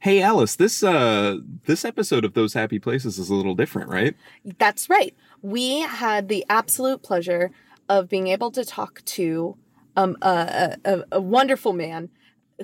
Hey Alice, this uh this episode of Those Happy Places is a little different, right? That's right. We had the absolute pleasure of being able to talk to um, a, a, a wonderful man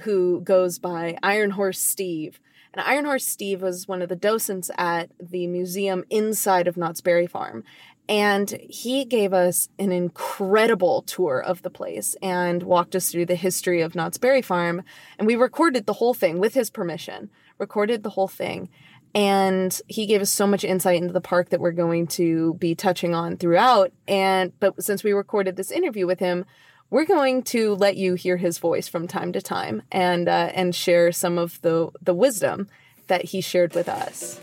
who goes by Iron Horse Steve. And Iron Horse Steve was one of the docents at the museum inside of Knott's Berry Farm. And he gave us an incredible tour of the place and walked us through the history of Knott's Berry Farm. And we recorded the whole thing with his permission, recorded the whole thing. And he gave us so much insight into the park that we're going to be touching on throughout. And but since we recorded this interview with him, we're going to let you hear his voice from time to time and uh, and share some of the the wisdom that he shared with us.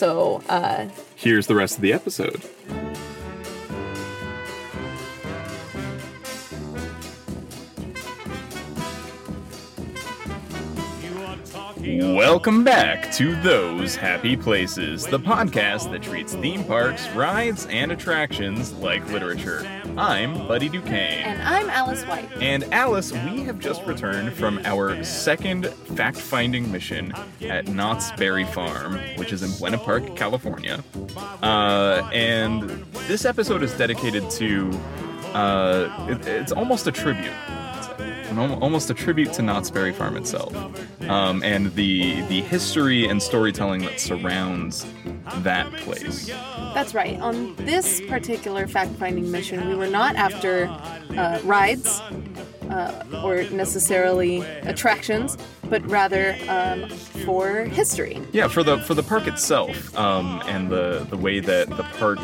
So uh, Here's the rest of the episode. Welcome back to Those Happy Places, the podcast that treats theme parks, rides, and attractions like literature. I'm Buddy Duquesne. and I'm Alice White. And Alice, we have just returned from our second fact finding mission at Knott's Berry Farm, which is in Buena Park, California. Uh, and this episode is dedicated to, uh, it- it's almost a tribute. An almost a tribute to Knott's Berry Farm itself, um, and the the history and storytelling that surrounds that place. That's right. On this particular fact finding mission, we were not after uh, rides uh, or necessarily attractions, but rather um, for history. Yeah, for the for the park itself, um, and the the way that the park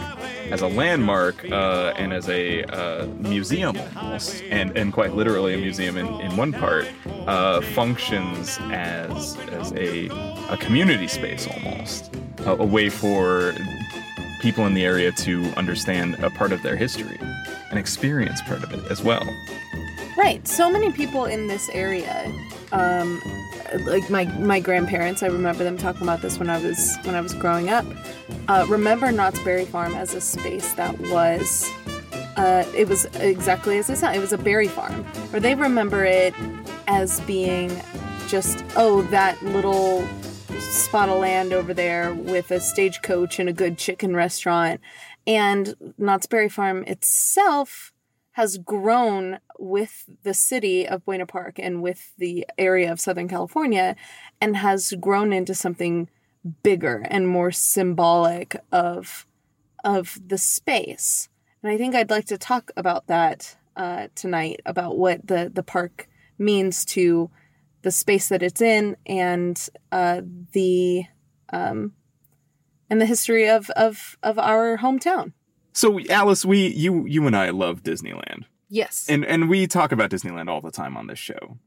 as a landmark uh, and as a uh, museum almost, and and quite literally a museum in, in one part, uh, functions as as a a community space almost, a, a way for people in the area to understand a part of their history and experience part of it as well. Right. So many people in this area, um, like my my grandparents, I remember them talking about this when I was when I was growing up. Uh, remember Knott's Berry Farm as a space that was, uh, it was exactly as it sounded. It was a berry farm, or they remember it as being just oh that little spot of land over there with a stagecoach and a good chicken restaurant, and Knott's Berry Farm itself has grown with the city of Buena Park and with the area of Southern California and has grown into something bigger and more symbolic of of the space. And I think I'd like to talk about that uh, tonight about what the the park means to the space that it's in and uh, the um, and the history of of of our hometown. So, Alice, we you you and I love Disneyland. Yes. and and we talk about Disneyland all the time on this show.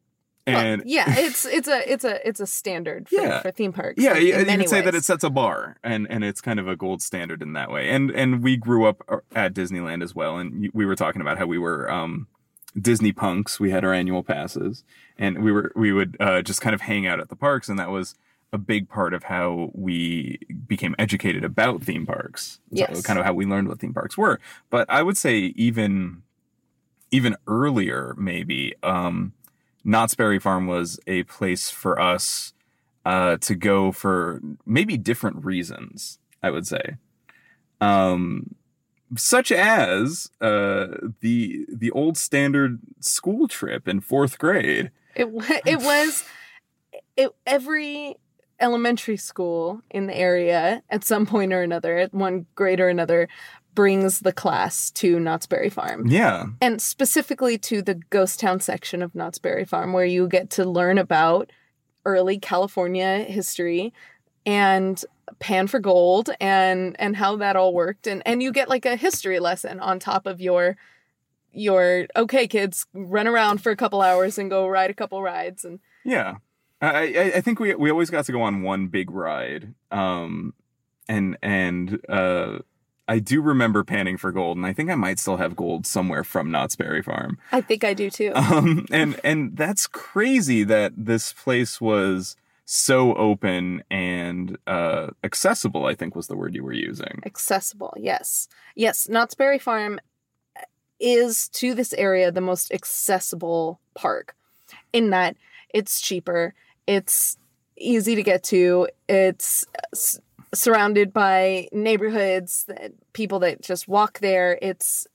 Well, And yeah, it's it's a it's a it's a standard for, Yeah. for theme parks. yeah, in- you, in you could say that it sets a bar, and and it's kind of a gold standard in that way. And and we grew up uh, at Disneyland as well, and we were talking about how we were um, Disney punks. We had our annual passes, and we were we would uh, just kind of hang out at the parks, and that was a big part of how we became educated about theme parks. So Yes. kind of how we learned what theme parks were. But I would say even even earlier, maybe, um, Knott's Berry Farm was a place for us uh, to go for maybe different reasons, I would say. Um, such as uh, the the old standard school trip in fourth grade. It it was it every elementary school in the area at some point or another, at one grade or another, brings the class to Knott's Berry Farm. Yeah, and specifically to the ghost town section of Knott's Berry Farm, where you get to learn about early California history and pan for gold and and how that all worked and and you get like a history lesson on top of your your okay kids run around for a couple hours and go ride a couple rides and yeah. I, I I think we we always got to go on one big ride. Um, and and uh, I do remember panning for gold, and I think I might still have gold somewhere from Knott's Berry Farm. I think I do too. Um, and and that's crazy that this place was so open and uh, accessible. I think was the word you were using. accessible yes yes knott's berry farm is to this area the most accessible park in that it's cheaper it's easy to get to. It's uh, s- surrounded by neighborhoods, that, people that just walk there. It's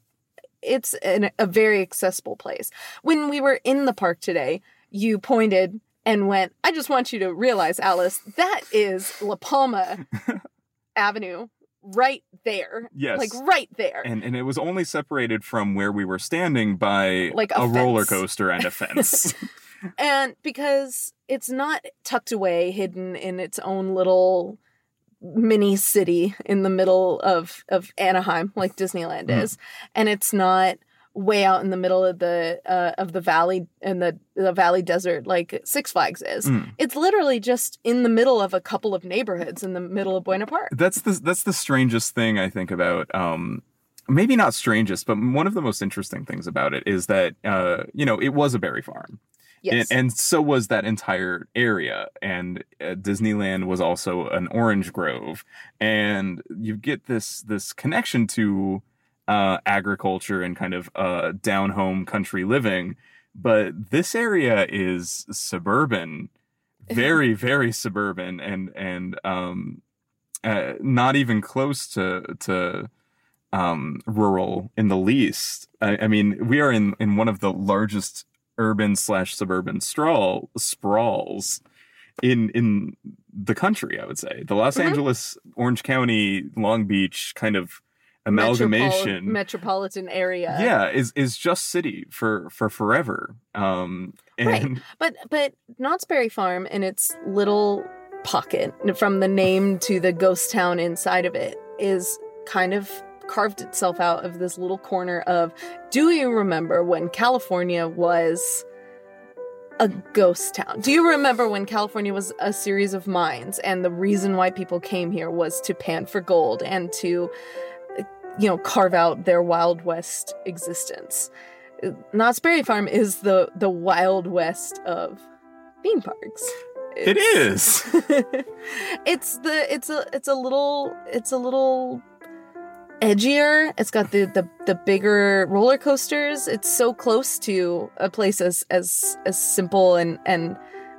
it's an, a very accessible place. When we were in the park today, you pointed and went, "I just want you to realize, Alice, that is La Palma Avenue right there. Yes. Like right there." and and it was only separated from where we were standing by Like a roller coaster and a fence. and because it's not tucked away hidden in its own little mini city in the middle of of Anaheim like Disneyland Mm. is and it's not way out in the middle of the uh, of the valley in the the valley desert like Six Flags is Mm. it's literally just in the middle of a couple of neighborhoods in the middle of Buena Park that's the that's the strangest thing I think about um maybe not strangest, but one of the most interesting things about it is that uh you know, it was a berry farm. yes And, and so was that entire area. And uh, Disneyland was also an orange grove. And you get this this connection to uh, agriculture and kind of uh, down home country living. But this area is suburban, very very suburban, and and um, uh, not even close to to um, rural in the least. I, I mean, we are in in one of the largest urban slash suburban sprawl sprawls in in the country. I would say the Los Mhm. Angeles, Orange County, Long Beach kind of Metropol- amalgamation. metropolitan area yeah, is is just city for for forever. Um, and Right. But but Knott's Berry Farm and its little pocket from the name to the ghost town inside of it is kind of carved itself out of this little corner of do you remember when California was a ghost town? Do you remember when California was a series of mines and the reason why people came here was to pan for gold and to you know carve out their wild west existence? Knott's Berry Farm is the the wild west of theme parks. it is. it's the it's a it's a little it's a little edgier. It's got the the the bigger roller coasters. It's so close to a place as as as simple and and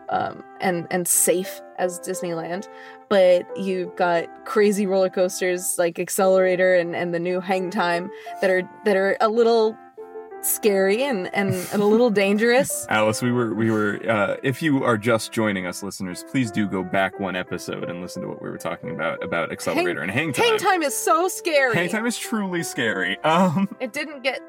um and and safe as Disneyland. But you've got crazy roller coasters like Xcelerator and and the new Hang Time that are that are a little scary and and, and a little dangerous. Alice, we were we were uh, if you are just joining us, listeners, please do go back one episode and listen to what we were talking about about Xcelerator and hang time. Hang Time is so scary. Hang time is truly scary. Um, It didn't get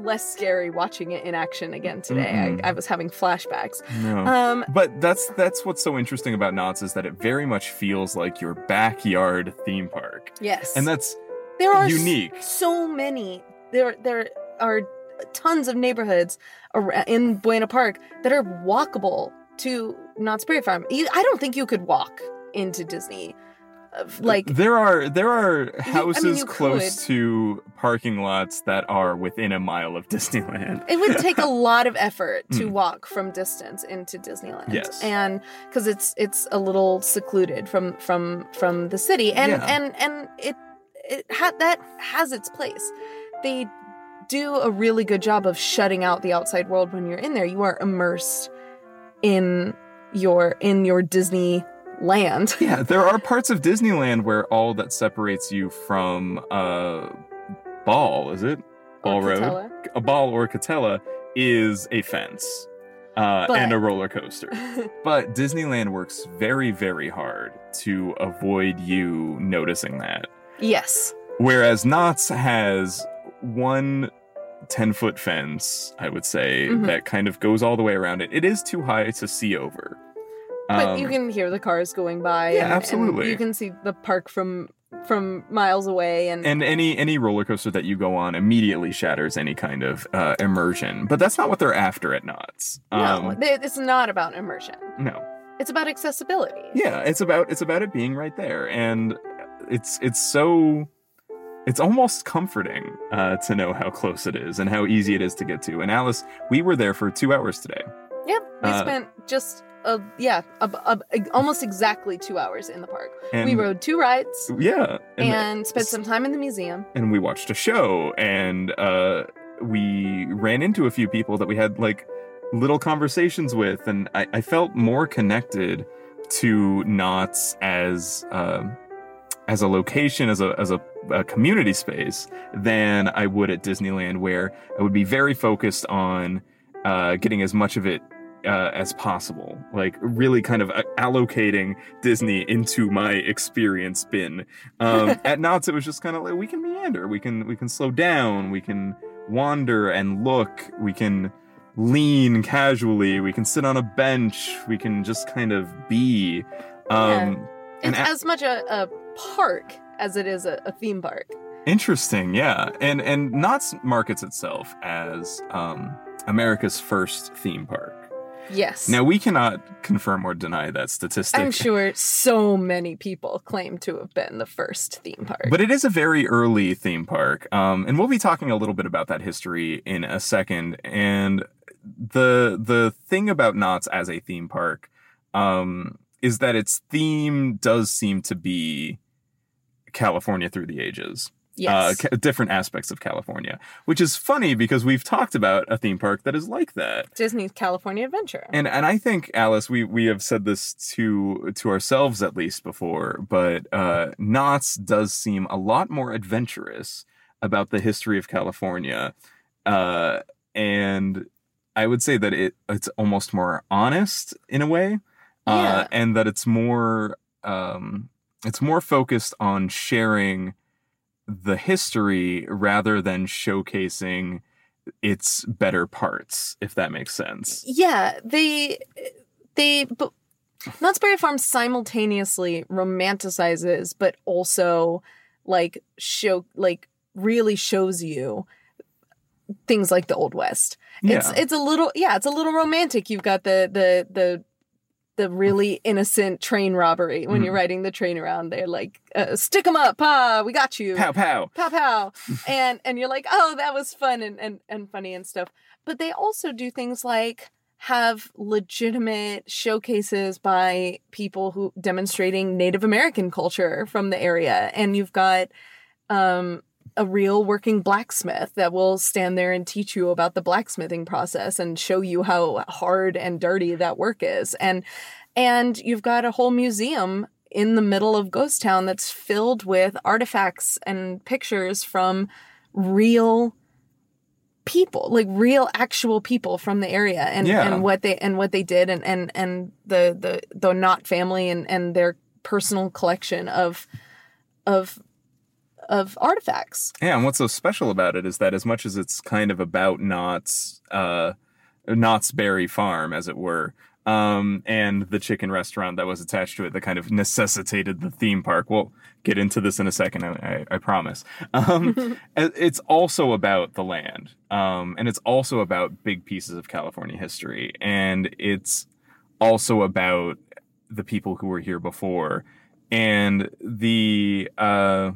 less scary watching it in action again today. Mm-mm. I, I was having flashbacks. no. Um, but that's that's what's so interesting about Knott's is that it very much feels like your backyard theme park, yes, and that's there are unique. So many. There there are tons of neighborhoods in Buena Park that are walkable to Knott's Berry Farm. I don't think you could walk into Disney. Like there are there are I mean, houses close could. to parking lots that are within a mile of Disneyland. it would take a lot of effort to Hmm. walk from distance into Disneyland. Yes. and because it's it's a little secluded from from from the city, and Yeah. and and it it ha- that has its place. They do a really good job of shutting out the outside world when you're in there. You are immersed in your in your Disney land. Yeah, there are parts of Disneyland where all that separates you from uh Ball, is it? Ball Road? Katella. A ball or Katella is a fence. Uh, But- and a roller coaster. But Disneyland works very, very hard to avoid you noticing that. yes. Whereas Knott's has one 10 foot fence, I would say, Mhm. that kind of goes all the way around it. It is too high to see over. But Um, you can hear the cars going by. Yeah, and- and absolutely. you can see the park from from miles away, and, and any any roller coaster that you go on immediately shatters any kind of uh, immersion. But that's not what they're after at Knott's. no, Um, th- it's not about immersion. no. It's about accessibility. Yeah, it's about it's about it being right there, and it's it's so it's almost comforting uh, to know how close it is and how easy it is to get to. And Alice, we were there for two hours today. Yep, we Uh, spent just yeah, a, a, a- almost exactly two hours in the park. And we rode two rides yeah, and, and, spent some time in the museum. and we watched a show, and uh, we ran into a few people that we had like little conversations with, and I, I felt more connected to Knott's as uh, as a location, as a as a, a community space, than I would at Disneyland, where I would be very focused on uh, getting as much of it uh, as possible. Like really kind of uh, allocating Disney into my experience bin. Um, at Knott's, it was just kind of like we can meander, we can we can slow down, we can wander and look, we can lean casually, we can sit on a bench, we can just kind of be. Um, It's and a- as much a, a park as it is a, a theme park. Interesting, yeah, and and Knott's markets itself as um, America's first theme park. Yes. Now we cannot confirm or deny that statistic. I'm sure so many people claim to have been the first theme park. But it is a very early theme park, um, and we'll be talking a little bit about that history in a second. And the the thing about Knott's as a theme park um, is that its theme does seem to be California through the ages. Yes. uh, different aspects of California, which is funny because we've talked about a theme park that is like that. Disney's California Adventure. And and I think Alice, we we have said this to to ourselves at least before, but uh, Knott's does seem a lot more adventurous about the history of California, uh, and I would say that it it's almost more honest in a way, uh, Yeah. and that it's more um, it's more focused on sharing the history rather than showcasing its better parts, if that makes sense. yeah, they they but Knott's Berry Farm simultaneously romanticizes but also like show like really shows you things like the old west. It's Yeah. it's a little yeah, it's a little romantic. You've got the the the the really innocent train robbery when you're Mhm. riding the train around. They're like, uh, "Stick 'em up, ah, we got you." Pow pow. pow pow and and you're like oh that was fun and, and and funny and stuff but they also do things like have legitimate showcases by people who demonstrating native american culture from the area and you've got um a real working blacksmith that will stand there and teach you about the blacksmithing process and show you how hard and dirty that work is and and you've got a whole museum in the middle of Ghost Town that's filled with artifacts and pictures from real people like real actual people from the area and Yeah. and what they and what they did and and and the the the Knott family and and their personal collection of of of artifacts Yeah, and what's so special about it is that as much as it's kind of about Knott's uh Knott's Berry Farm, as it were, um, and the chicken restaurant that was attached to it that kind of necessitated the theme park. We'll get into this in a second, I, I, I promise. Um, it's also about the land, um, and it's also about big pieces of California history, and it's also about the people who were here before, and the uh,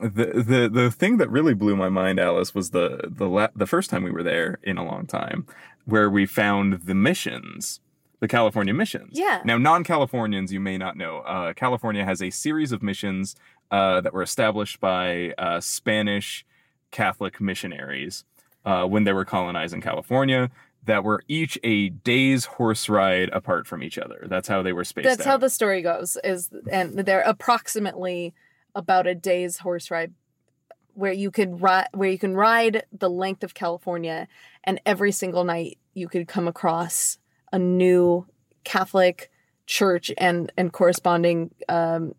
the the the thing that really blew my mind, Alice, was the the la- the first time we were there in a long time, where we found the missions, the California missions. Yeah. Now, non-Californians, you may not know, uh, California has a series of missions uh, that were established by uh, Spanish Catholic missionaries uh, when they were colonizing California. That were each a day's horse ride apart from each other. That's how they were spaced that's out. how the story goes is and they're approximately about a day's horse ride where you could ride where you can ride the length of California and every single night you could come across a new Catholic church and and corresponding um,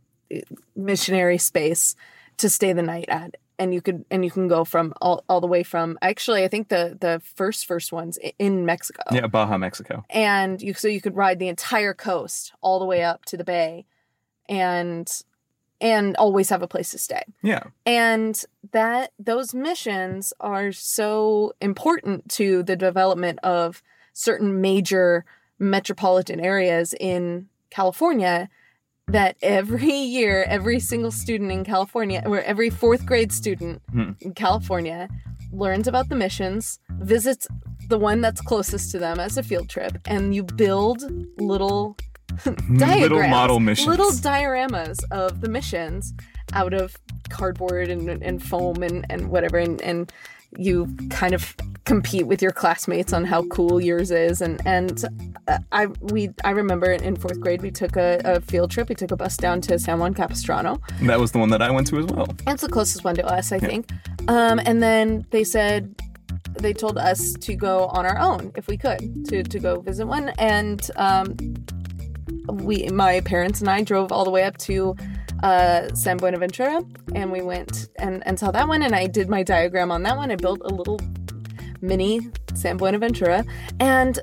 missionary space to stay the night at. And you could and you can go from all, all the way from actually I think the the first first ones in Mexico. Yeah, Baja, Mexico. and you so you could ride the entire coast all the way up to the bay. And and always have a place to stay Yeah. and that those missions are so important to the development of certain major metropolitan areas in California that every year every single student in California or every 4th grade student Hmm. in California learns about the missions visits the one that's closest to them as a field trip and you build little diagrams, Little model missions. little dioramas of the missions out of cardboard and, and foam and, and whatever. And, and you kind of compete with your classmates on how cool yours is. And and uh, I we I remember in fourth grade we took a, a field trip. We took a bus down to San Juan Capistrano. That was the one that I went to as well. it's the closest one to us I think. Um, and then they said they told us to go on our own if we could to to go visit one. And um, we my parents and I drove all the way up to uh, San Buenaventura and we went and, and saw that one and I did my diagram on that one. I built a little mini San Buenaventura and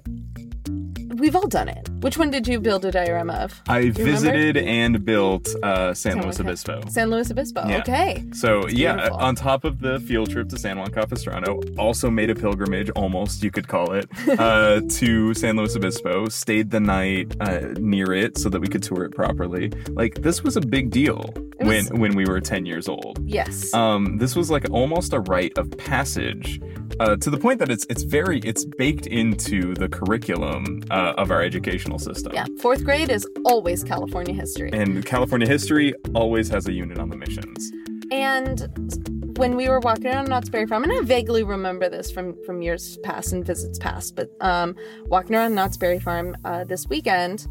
we've all done it. Which one did you build a diorama of? I you remember? visited and built uh, San Luis Juan Cap- Obispo. San Luis Obispo. Yeah. Okay. So yeah, beautiful. on top of the field trip to San Juan Capistrano, also made a pilgrimage, almost you could call it, uh, to San Luis Obispo. Stayed the night uh, near it so that we could tour it properly. Like this was a big deal when when we were ten years old. Yes. Um, this was like almost a rite of passage, uh, to the point that it's it's very it's baked into the curriculum uh, of our educational system. yeah. Fourth grade is always California history. And California history always has a unit on the missions. And when we were walking around Knott's Berry Farm, and I vaguely remember this from from years past and visits past, but um, walking around Knott's Berry Farm uh, this weekend,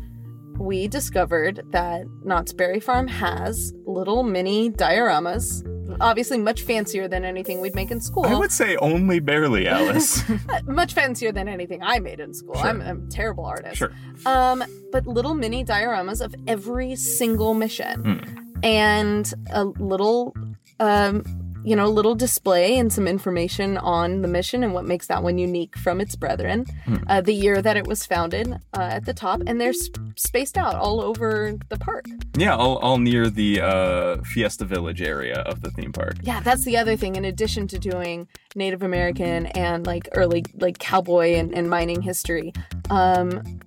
we discovered that Knott's Berry Farm has little mini dioramas, obviously much fancier than anything we'd make in school. I would say only barely, Alice. Much fancier than anything I made in school. Sure. I'm, I'm a terrible artist. sure. Um, but little mini dioramas of every single mission, Hmm. and a little, um, you know, a little display and some information on the mission and what makes that one unique from its brethren. Hmm. Uh, the year that it was founded uh, at the top, and they're sp- spaced out all over the park. Yeah, all, all near the uh, Fiesta Village area of the theme park. Yeah, that's the other thing. In addition to doing Native American and like early like cowboy and, and mining history, um,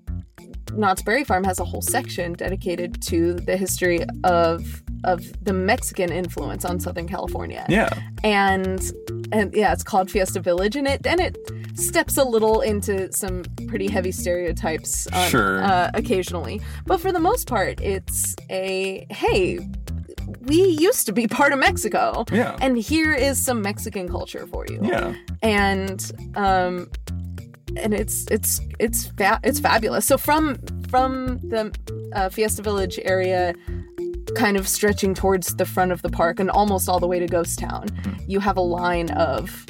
Knott's Berry Farm has a whole section dedicated to the history of of the Mexican influence on Southern California. Yeah, And and yeah, it's called Fiesta Village, and it and it steps a little into some pretty heavy stereotypes on, Sure. uh, occasionally, but for the most part, it's a hey. We used to be part of Mexico, yeah, and here is some Mexican culture for you. yeah. And um and it's it's it's fa- it's fabulous. So from from the uh, Fiesta Village area kind of stretching towards the front of the park and almost all the way to Ghost Town, mm-hmm. you have a line of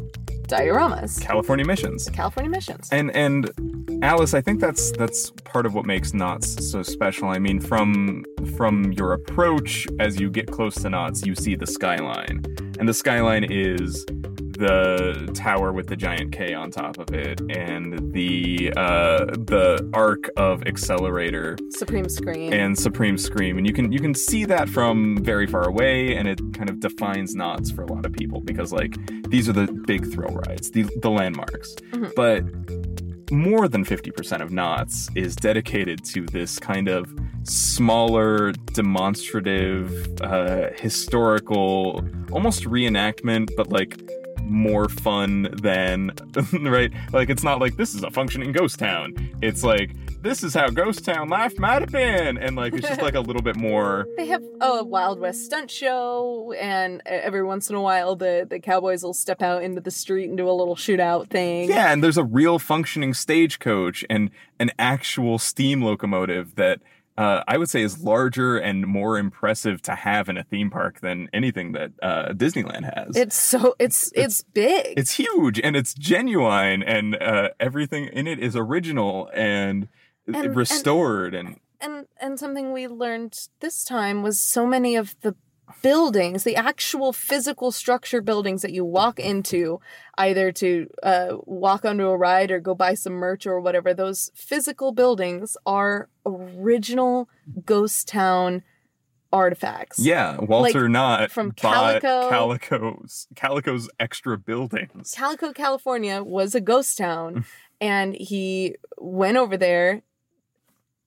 dioramas. California missions. California missions. And and Alice, I think that's that's part of what makes Knott's so special. I mean, from from your approach as you get close to Knott's, you see the skyline, and the skyline is the tower with the giant K on top of it, and the uh, the arc of Xcelerator Supreme Scream. and Supreme Scream, and you can you can see that from very far away, and it kind of defines Knott's for a lot of people because like these are the big thrill rides, the the landmarks. Mhm. But more than fifty percent of Knott's is dedicated to this kind of smaller, demonstrative, uh, historical, almost reenactment, but like more fun than right? Like it's not like this is a functioning ghost town. It's like this is how ghost town life might have been. And like it's just like a little bit more they have a Wild West stunt show, and every once in a while, the, the cowboys will step out into the street and do a little shootout thing. yeah and there's a real functioning stagecoach and an actual steam locomotive that uh, I would say is larger and more impressive to have in a theme park than anything that uh, Disneyland has. It's so it's it's, big. it's huge and it's genuine and uh, everything in it is original and, And- and- restored and, and and something we learned this time was so many of the buildings the actual physical structure buildings that you walk into either to uh, walk onto a ride or go buy some merch or whatever those physical buildings are original ghost town artifacts. Yeah Walter Knott from Calico- Calico's Calico's extra buildings. Calico, California was a ghost town, and he went over there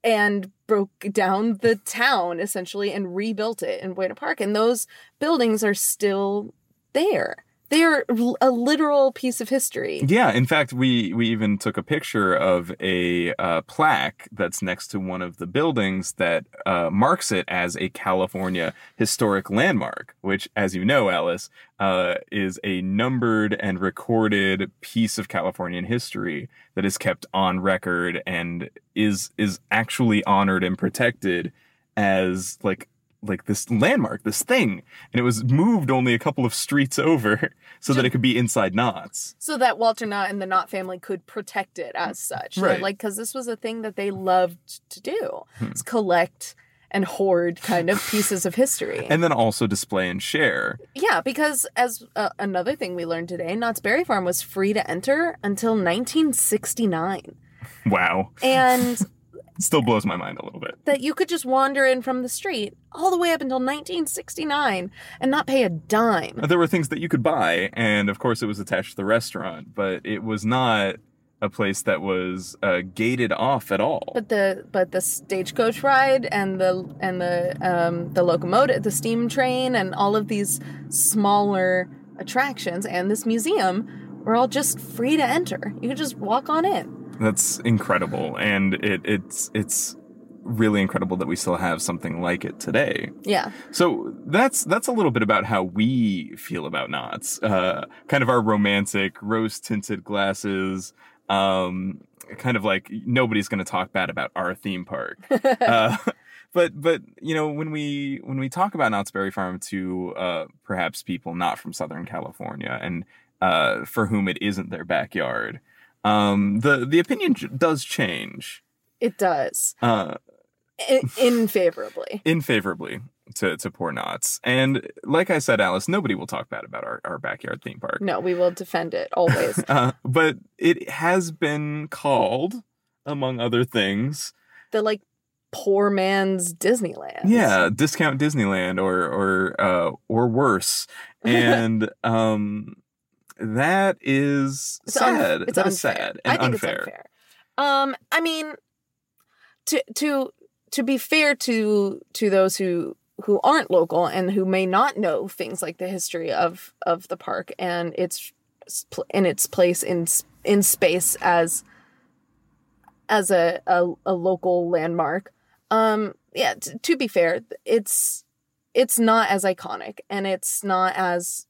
and broke down the town essentially and rebuilt it in Buena Park. And those buildings are still there. They are a literal piece of history. Yeah, in fact, we we even took a picture of a uh, plaque that's next to one of the buildings that uh, marks it as a California historic landmark, which, as you know, Alice, uh, is a numbered and recorded piece of Californian history that is kept on record and is is actually honored and protected as like like this landmark, this thing, and it was moved only a couple of streets over so that it could be inside Knott's. So that Walter Knott and the Knott family could protect it as such. Right. Like, because this was a thing that they loved to do. Hmm. Collect and hoard kind of pieces of history. And then also display and share. yeah, because as uh, another thing we learned today, Knott's Berry Farm was free to enter until 1969. Wow. And Still blows my mind a little bit. that you could just wander in from the street all the way up until 1969 and not pay a dime. There were things that you could buy, and of course it was attached to the restaurant, but it was not a place that was uh, gated off at all. But the but the stagecoach ride and the and the um, the locomotive, the steam train, and all of these smaller attractions and this museum were all just free to enter. You could just walk on in. That's incredible, and it, it's it's really incredible that we still have something like it today. Yeah, So that's that's a little bit about how we feel about Knott's. Uh, kind of our romantic, rose tinted glasses. Um, kind of like nobody's going to talk bad about our theme park. uh, but but you know when we when we talk about Knott's Berry Farm to uh, perhaps people not from Southern California and uh, for whom it isn't their backyard, um, the the opinion j- does change it does uh, I- unfavorably. infavorably to to poor Knott's. And like I said, Alice, nobody will talk bad about our, our backyard theme park. No, we will defend it always. Uh, but it has been called, among other things, the like poor man's Disneyland. yeah, discount Disneyland or or uh, or worse. And um, that is It's un- sad. it's That is unfair. sad and I think unfair. it's unfair. Um, I mean, to to to be fair to to those who who aren't local and who may not know things like the history of of the park and its in its place in in space as as a a, a local landmark. Um, yeah, t- to be fair, it's it's not as iconic and it's not as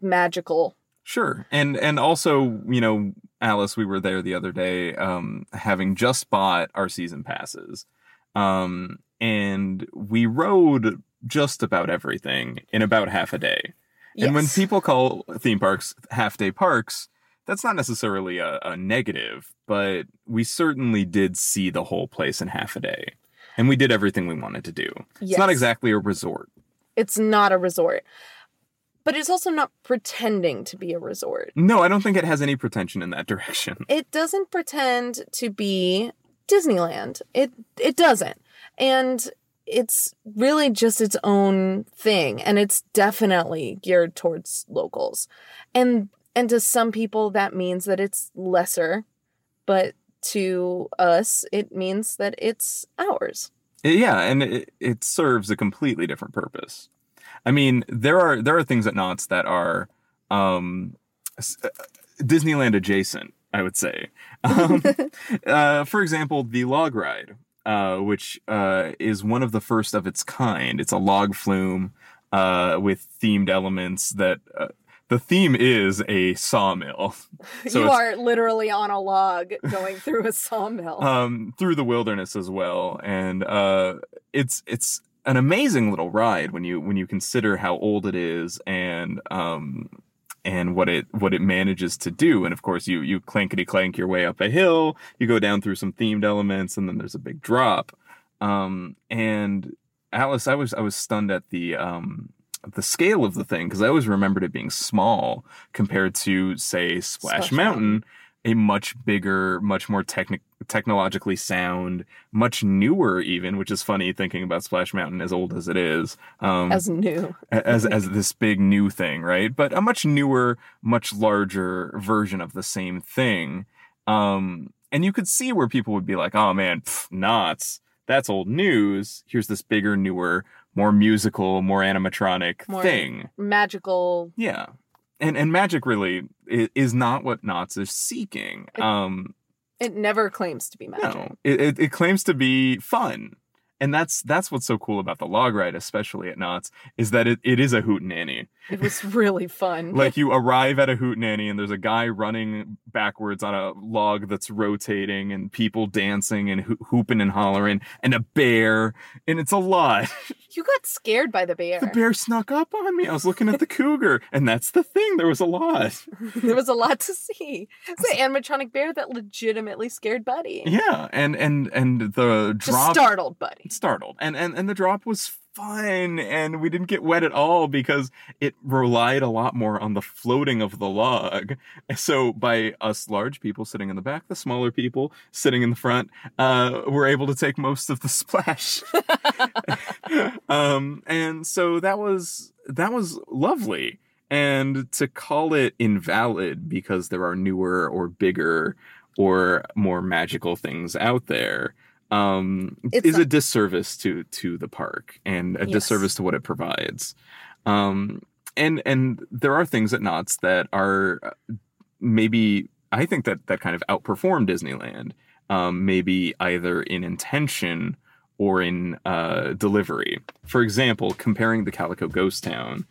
magical. Sure. And and also, you know, Alice, we were there the other day, um, having just bought our season passes. Um, and we rode just about everything in about half a day. And when people call theme parks half day parks, that's not necessarily a, a negative, but we certainly did see the whole place in half a day. And we did everything we wanted to do. It's not exactly a resort. it's not a resort. But it's also not pretending to be a resort. No, I don't think it has any pretension in that direction. It doesn't pretend to be Disneyland. It it doesn't. And it's really just its own thing and it's definitely geared towards locals. And and to some people that means that it's lesser, but to us it means that it's ours. Yeah, and it, it serves a completely different purpose. I mean, there are there are things at Knott's that are um, uh, Disneyland adjacent. I would say, um, uh, for example, the log ride, uh, which uh, is one of the first of its kind. It's a log flume uh, with themed elements that. Uh, the theme is a sawmill. So you are literally on a log going through a sawmill. um, through the wilderness as well, and uh, it's it's an amazing little ride when you when you consider how old it is and um and what it what it manages to do. And of course, you you clankety clank your way up a hill, you go down through some themed elements, and then there's a big drop. Um, and Alice, I was I was stunned at the um the scale of the thing because I always remembered it being small compared to say Splash, Splash Mountain, a much bigger, much more technic technologically sound, much newer even, which is funny thinking about Splash Mountain as old as it is. Um, as new. as as this big new thing, right? But a much newer, much larger version of the same thing. Um, and you could see where people would be like, "Oh man, pff, Knott's. That's old news. Here's this bigger, newer, more musical, more animatronic More- thing." Magical Yeah. And and magic really is not what Knott's is seeking. Um, It never claims to be magic. no, it, it it claims to be fun, and that's that's what's so cool about the log ride, especially at Knott's, is that it, it is a hootenanny. It was really fun. Like you arrive at a hootenanny and there's a guy running backwards on a log that's rotating and people dancing and ho- hooping and hollering and a bear and it's a lot. you got scared by the bear. The bear snuck up on me. I was looking at the cougar and that's the thing. There was a lot. there was a lot to see. It's an animatronic bear that legitimately scared Buddy. Yeah, and and and the Just drop startled Buddy. Startled and and and the drop was fun and we didn't get wet at all because it relied a lot more on the floating of the log. So by us large people sitting in the back the smaller people sitting in the front uh were able to take most of the splash. Um and so that was that was lovely. And to call it invalid because there are newer or bigger or more magical things out there um is a disservice to to the park and a Yes. disservice to what it provides um and and there are things at knott's that are uh, maybe i think that that kind of outperform disneyland um maybe either in intention or in uh delivery for example comparing the calico ghost town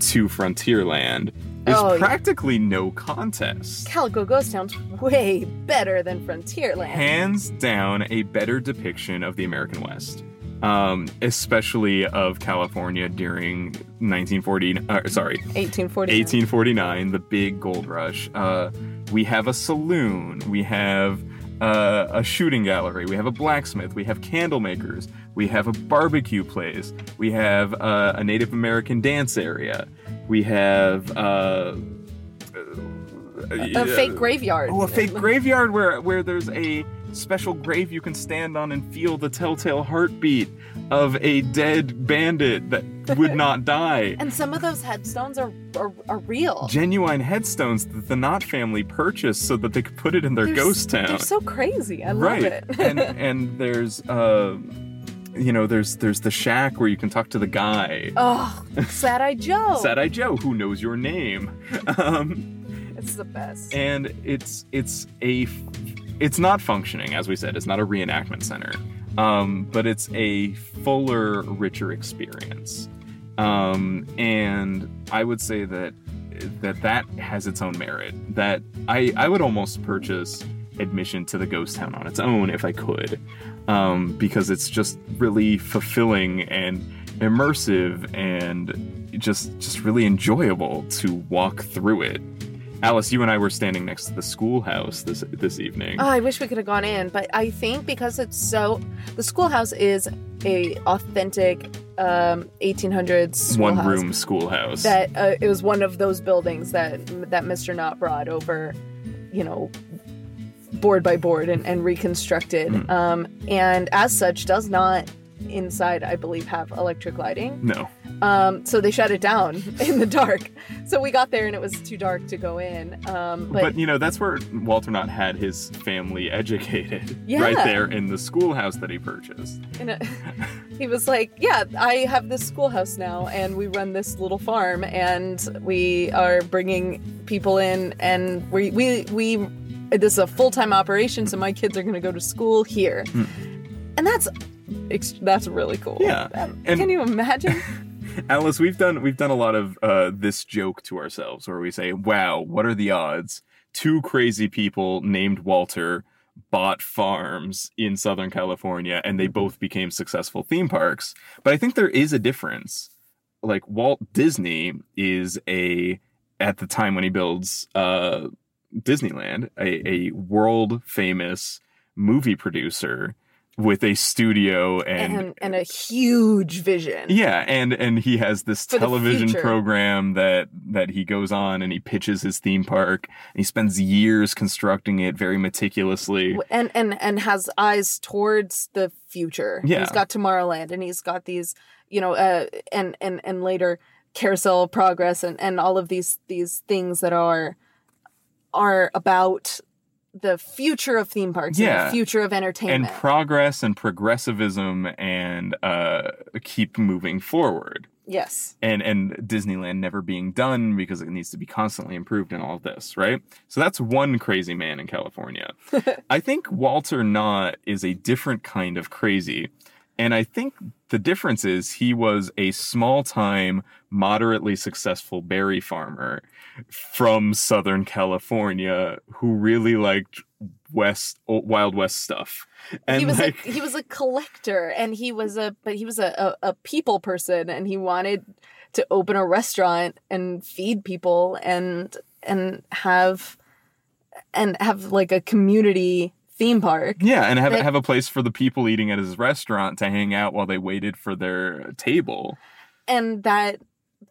to frontierland is Oh, yeah. practically no contest Calico Ghost Town's way better than Frontierland. hands down a better depiction of the American West, um, especially of California during 1940. Uh, sorry, 1840. 1849, the big gold rush. Uh, we have a saloon. We have uh, a shooting gallery. We have a blacksmith. We have candle makers. We have a barbecue place. We have uh, a Native American dance area. We have. Uh, a fake graveyard. Oh, a fake graveyard where where there's a special grave you can stand on and feel the telltale heartbeat of a dead bandit that would not die. And some of those headstones are are, are real. Genuine headstones that the Knott family purchased so that they could put it in their They're ghost s- town. They're so crazy. I love right. it. and and there's uh you know, there's there's the shack where you can talk to the guy. oh, Sad Eye Joe. Sad Eye Joe, who knows your name. Um, It's the best. and it's it's a it's not functioning as we said it's not a reenactment center um, but it's a fuller richer experience. Um, and i would say that that that has its own merit that i i would almost purchase admission to the ghost town on its own if i could. Um, because it's just really fulfilling and immersive and just just really enjoyable to walk through it Alice, you and I were standing next to the schoolhouse this this evening. Oh, I wish we could have gone in, but I think because it's so, the schoolhouse is a authentic um, 1800s One room schoolhouse. That uh, it was one of those buildings that that Mr. Knott brought over, you know, board by board and, and reconstructed. Mm. Um, and as such, does not inside, I believe, have electric lighting. no. Um, so they shut it down in the dark. So we got there and it was too dark to go in. Um, But, but, you know, that's where Walter Knott had his family educated. Yeah. Right there in the schoolhouse that he purchased. in a, he was like, "Yeah, I have this schoolhouse now, and we run this little farm, and we are bringing people in, and we we we this is a full time operation, so my kids are going to go to school here, and that's that's really cool. Yeah, That- and- can you imagine? Alice, we've done we've done a lot of uh, this joke to ourselves where we say, "Wow, what are the odds? Two crazy people named Walter bought farms in Southern California, and they both became successful theme parks." But I think there is a difference. Like Walt Disney is a at the time when he builds uh, Disneyland, a, a world famous movie producer with a studio and and and a huge vision. yeah, and and he has this television program that that he goes on and he pitches his theme park. And he spends years constructing it very meticulously. and and and has eyes towards the future. Yeah. He's got Tomorrowland and he's got these, you know, uh and and and later Carousel of Progress and and all of these these things that are are about the future of theme parks and Yeah. the future of entertainment. And progress and progressivism and uh keep moving forward. Yes. and and Disneyland never being done because it needs to be constantly improved and all of this, right? So that's one crazy man in California. I think Walter Knott is a different kind of crazy. And I think the difference is he was a small time, moderately successful berry farmer from Southern California who really liked West, Wild West stuff. And he was like, a he was a collector and he was a but he was a, a, a people person and he wanted to open a restaurant and feed people and and have and have like a community theme park. Yeah, and have That- have a place for the people eating at his restaurant to hang out while they waited for their table. and that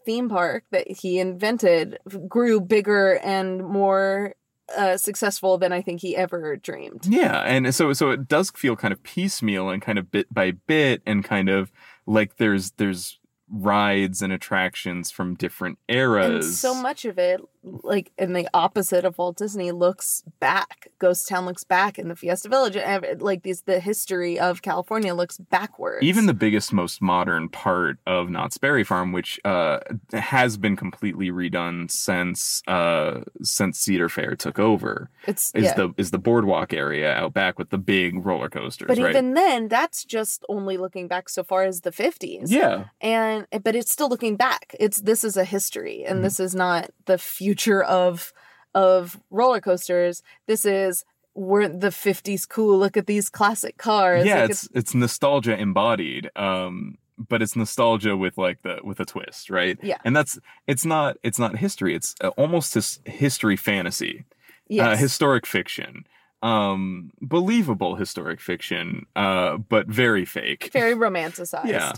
theme park that he invented grew bigger and more uh, successful than I think he ever dreamed. Yeah, and so so it does feel kind of piecemeal and kind of bit by bit and kind of like there's there's rides and attractions from different eras. And so much of it, like in the opposite of Walt Disney, looks back. Ghost Town looks back in the Fiesta Village. and, Like these, the history of California looks backwards. Even the biggest, most modern part of Knott's Berry Farm, which uh, has been completely redone since uh, since Cedar Fair took over, it's is yeah. the is the boardwalk area out back with the big roller coasters, but right? even then, that's just only looking back so far as the fifties. yeah, and but it's still looking back it's this is a history and Mhm. this is not the future of of roller coasters this is weren't the 50s cool look at these classic cars yeah, Look it's it's nostalgia embodied. Um, but it's nostalgia with like the with a twist, right? Yeah. and that's it's not it's not history. It's uh, almost his, history fantasy, yes. uh, historic fiction, um, believable historic fiction, uh, but very fake. very romanticized Yeah.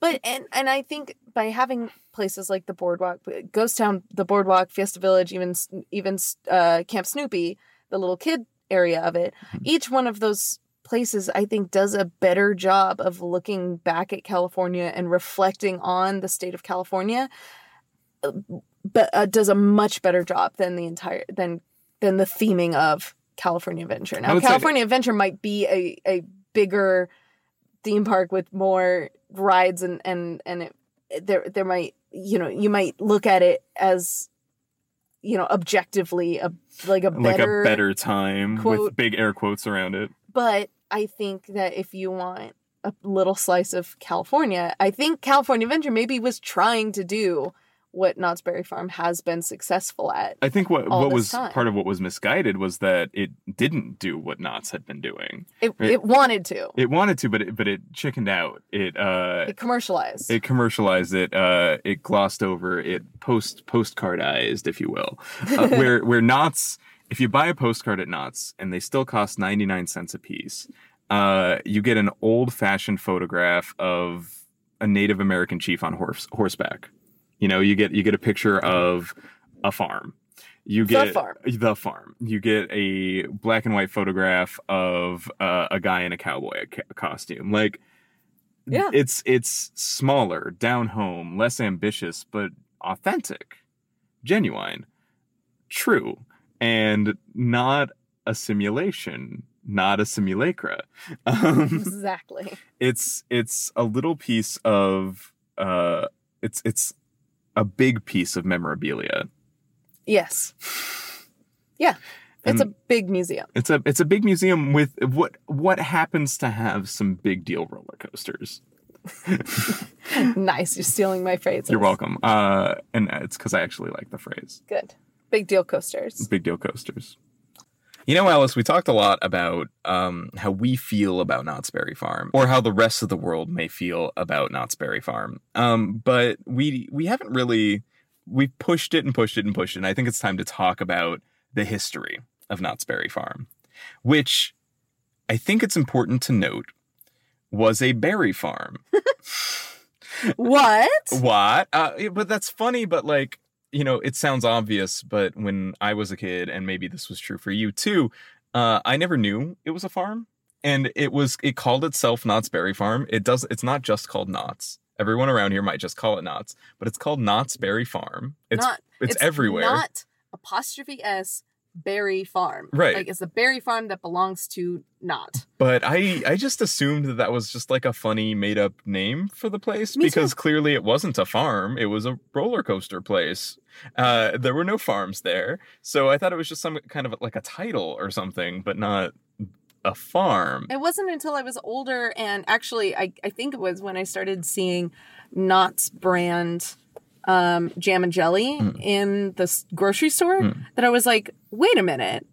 But and and i think by having places like the boardwalk ghost town the boardwalk fiesta village even even uh camp snoopy the little kid area of it Mhm. each one of those places i think does a better job of looking back at california and reflecting on the state of california uh, but uh, does a much better job than the entire than than the theming of california adventure now california adventure might be a a bigger theme park with more rides and and and it, there there might you know you might look at it as you know objectively a like a like better, a better time quote- with big air quotes around it. but i think that if you want a little slice of california i think california adventure maybe was trying to do what knott's berry farm has been successful at I think what what was time. part of what was misguided was that it didn't do what Knott's had been doing. it, Right. it wanted to It wanted to, but it but it chickened out. It uh it commercialized it commercialized it. Uh, it glossed over it. Post postcardized, if you will. Uh, where where Knott's, if you buy a postcard at Knott's and they still cost ninety nine cents a piece, uh, you get an old fashioned photograph of a Native American chief on horse horseback. You know, you get you get a picture of a farm. You The get farm. the farm. You get a black and white photograph of uh, a guy in a cowboy ca- costume. Like, Yeah. it's it's smaller, down home, less ambitious, but authentic, genuine, true, and not a simulation, not a simulacra. Um, exactly it's it's a little piece of uh, it's it's a big piece of memorabilia. yes yeah it's And- a big museum It's a it's a big museum with what what happens to have some big deal roller coasters. nice you're stealing my phrase. You're welcome. Uh, and it's because I actually like the phrase good big deal coasters big deal coasters. You know, Alice, we talked a lot about um, how we feel about Knott's Berry Farm, or how the rest of the world may feel about Knott's Berry Farm. Um, but we we haven't really we've pushed it and pushed it and pushed it. And I think it's time to talk about the history of Knott's Berry Farm, which I think it's important to note was a berry farm. what What? Uh, but that's funny. But like, you know, it sounds obvious. But when I was a kid, and maybe this was true for you too, uh, I never knew it was a farm, and it was it called itself Knott's Berry Farm. It does. It's not just called Knott's. Everyone around here might just call it Knott's, but it's called Knott's Berry Farm. It's not it's, everywhere. Not apostrophe s Berry Farm. Right. Like it's a berry farm that belongs to Knott. But I I just assumed that that was just like a funny made up name for the place Me because too. clearly it wasn't a farm; it was a roller coaster place. Uh, there were no farms there, so I thought it was just some kind of like a title or something, but not a farm. It wasn't until I was older, and actually, I, I think it was when I started seeing Knott's brand um, jam and jelly Mm. in the grocery store Mm. that I was like, wait a minute.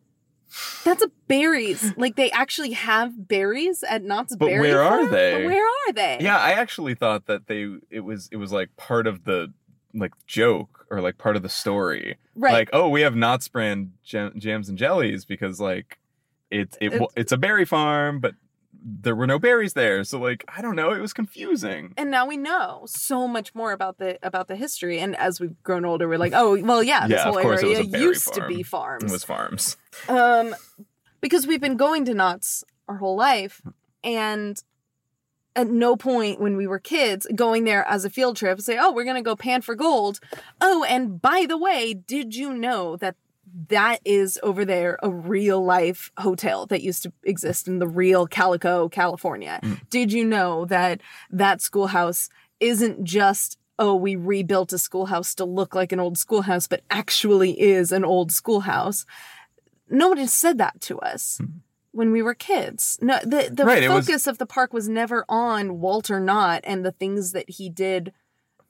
That's a berries. like they actually have berries at Knott's But Berry where are they? But where are they? Yeah, I actually thought that they it was it was like part of the like joke or like part of the story. right. Like, oh, we have Knott's brand jam, jams and jellies because like it, it It's- it's a berry farm, but there were no berries there. So like, I don't know, it was confusing. and now we know so much more about the about the history. And as we've grown older, we're like, oh, well, yeah, this Yeah, of whole course area used to be farms. It was farms. Um, because we've been going to Knott's our whole life, and at no point when we were kids going there as a field trip say, "Oh, we're gonna go pan for gold." Oh, and by the way, did you know that that is over there a real life hotel that used to exist in the real Calico, California? Mm. Did you know that that schoolhouse isn't just oh, we rebuilt a schoolhouse to look like an old schoolhouse, but actually is an old schoolhouse? nobody said that to us when we were kids. No, the the. Right, it was- focus of the park was never on Walter Knott and the things that he did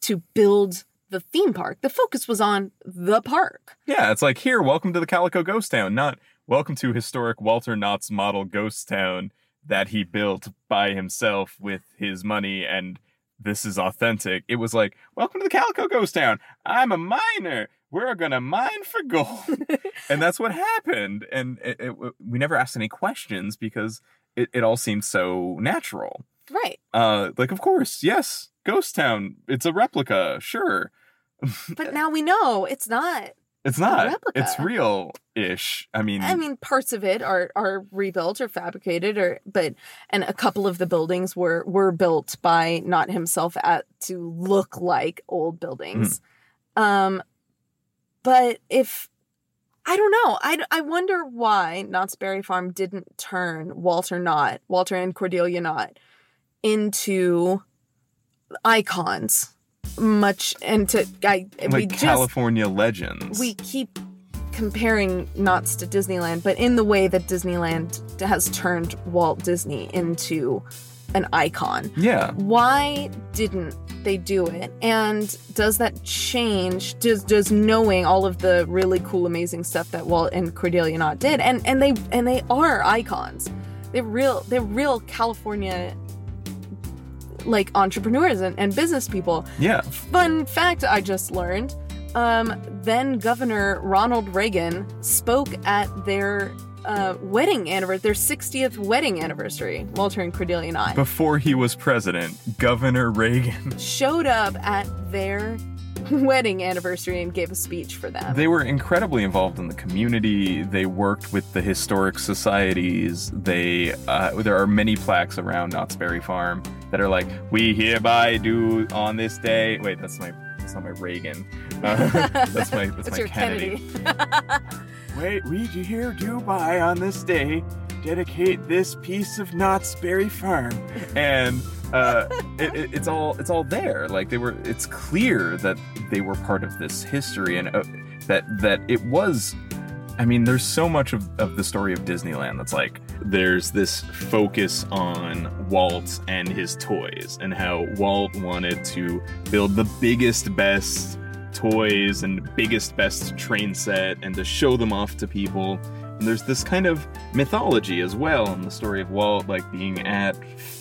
to build the theme park. The focus was on the park. Yeah, it's like here, welcome to the Calico Ghost Town, not welcome to historic Walter Knott's model ghost town that he built by himself with his money and this is authentic. It was like, welcome to the Calico Ghost Town. I'm a miner. We're gonna mine for gold, and that's what happened. And it, it, we never asked any questions because it, it all seemed so natural. Right. Uh, like, of course, yes, Ghost Town. It's a replica, sure. But now we know it's Knott. It's not. replica. It's real ish. I mean, I mean, parts of it are are rebuilt or fabricated, or but and a couple of the buildings were were built by not himself at to look like old buildings. Hmm. Um, but if I don't know, I I wonder why Knott's Berry Farm didn't turn Walter Knott, Walter and Cordelia Knott, into icons. Much and to I we like just California legends. we keep comparing Knott's to Disneyland, but in the way that Disneyland has turned Walt Disney into an icon. yeah. Why didn't they do it? And does that change? Does does knowing all of the really cool, amazing stuff that Walt and Cordelia Knott did, and and they and they are icons. They're real. They're real California like entrepreneurs and, and business people. Yeah. Fun fact I just learned. Um, then Governor Ronald Reagan spoke at their uh, wedding anniversary, their 60th wedding anniversary, Walter and Cordelia and I, Before he was president, Governor Reagan. showed up at their wedding anniversary and gave a speech for them. They were incredibly involved in the community. They worked with the historic societies. They uh, there are many plaques around Knott's Berry Farm that are like, "We hereby do on this day." Wait, that's my that's not my Reagan. Uh, that's my that's, That's my your Kennedy. Kennedy. Wait, we here do by on this day dedicate this piece of Knott's Berry Farm, and uh, it, it- it's all it's all there. Like they were, it's clear that they were part of this history, and uh, that that it was. I mean, there's so much of, of the story of Disneyland that's like there's this focus on Walt and his toys, and how Walt wanted to build the biggest, best toys and biggest best train set and to show them off to people. And there's this kind of mythology as well in the story of walt like being at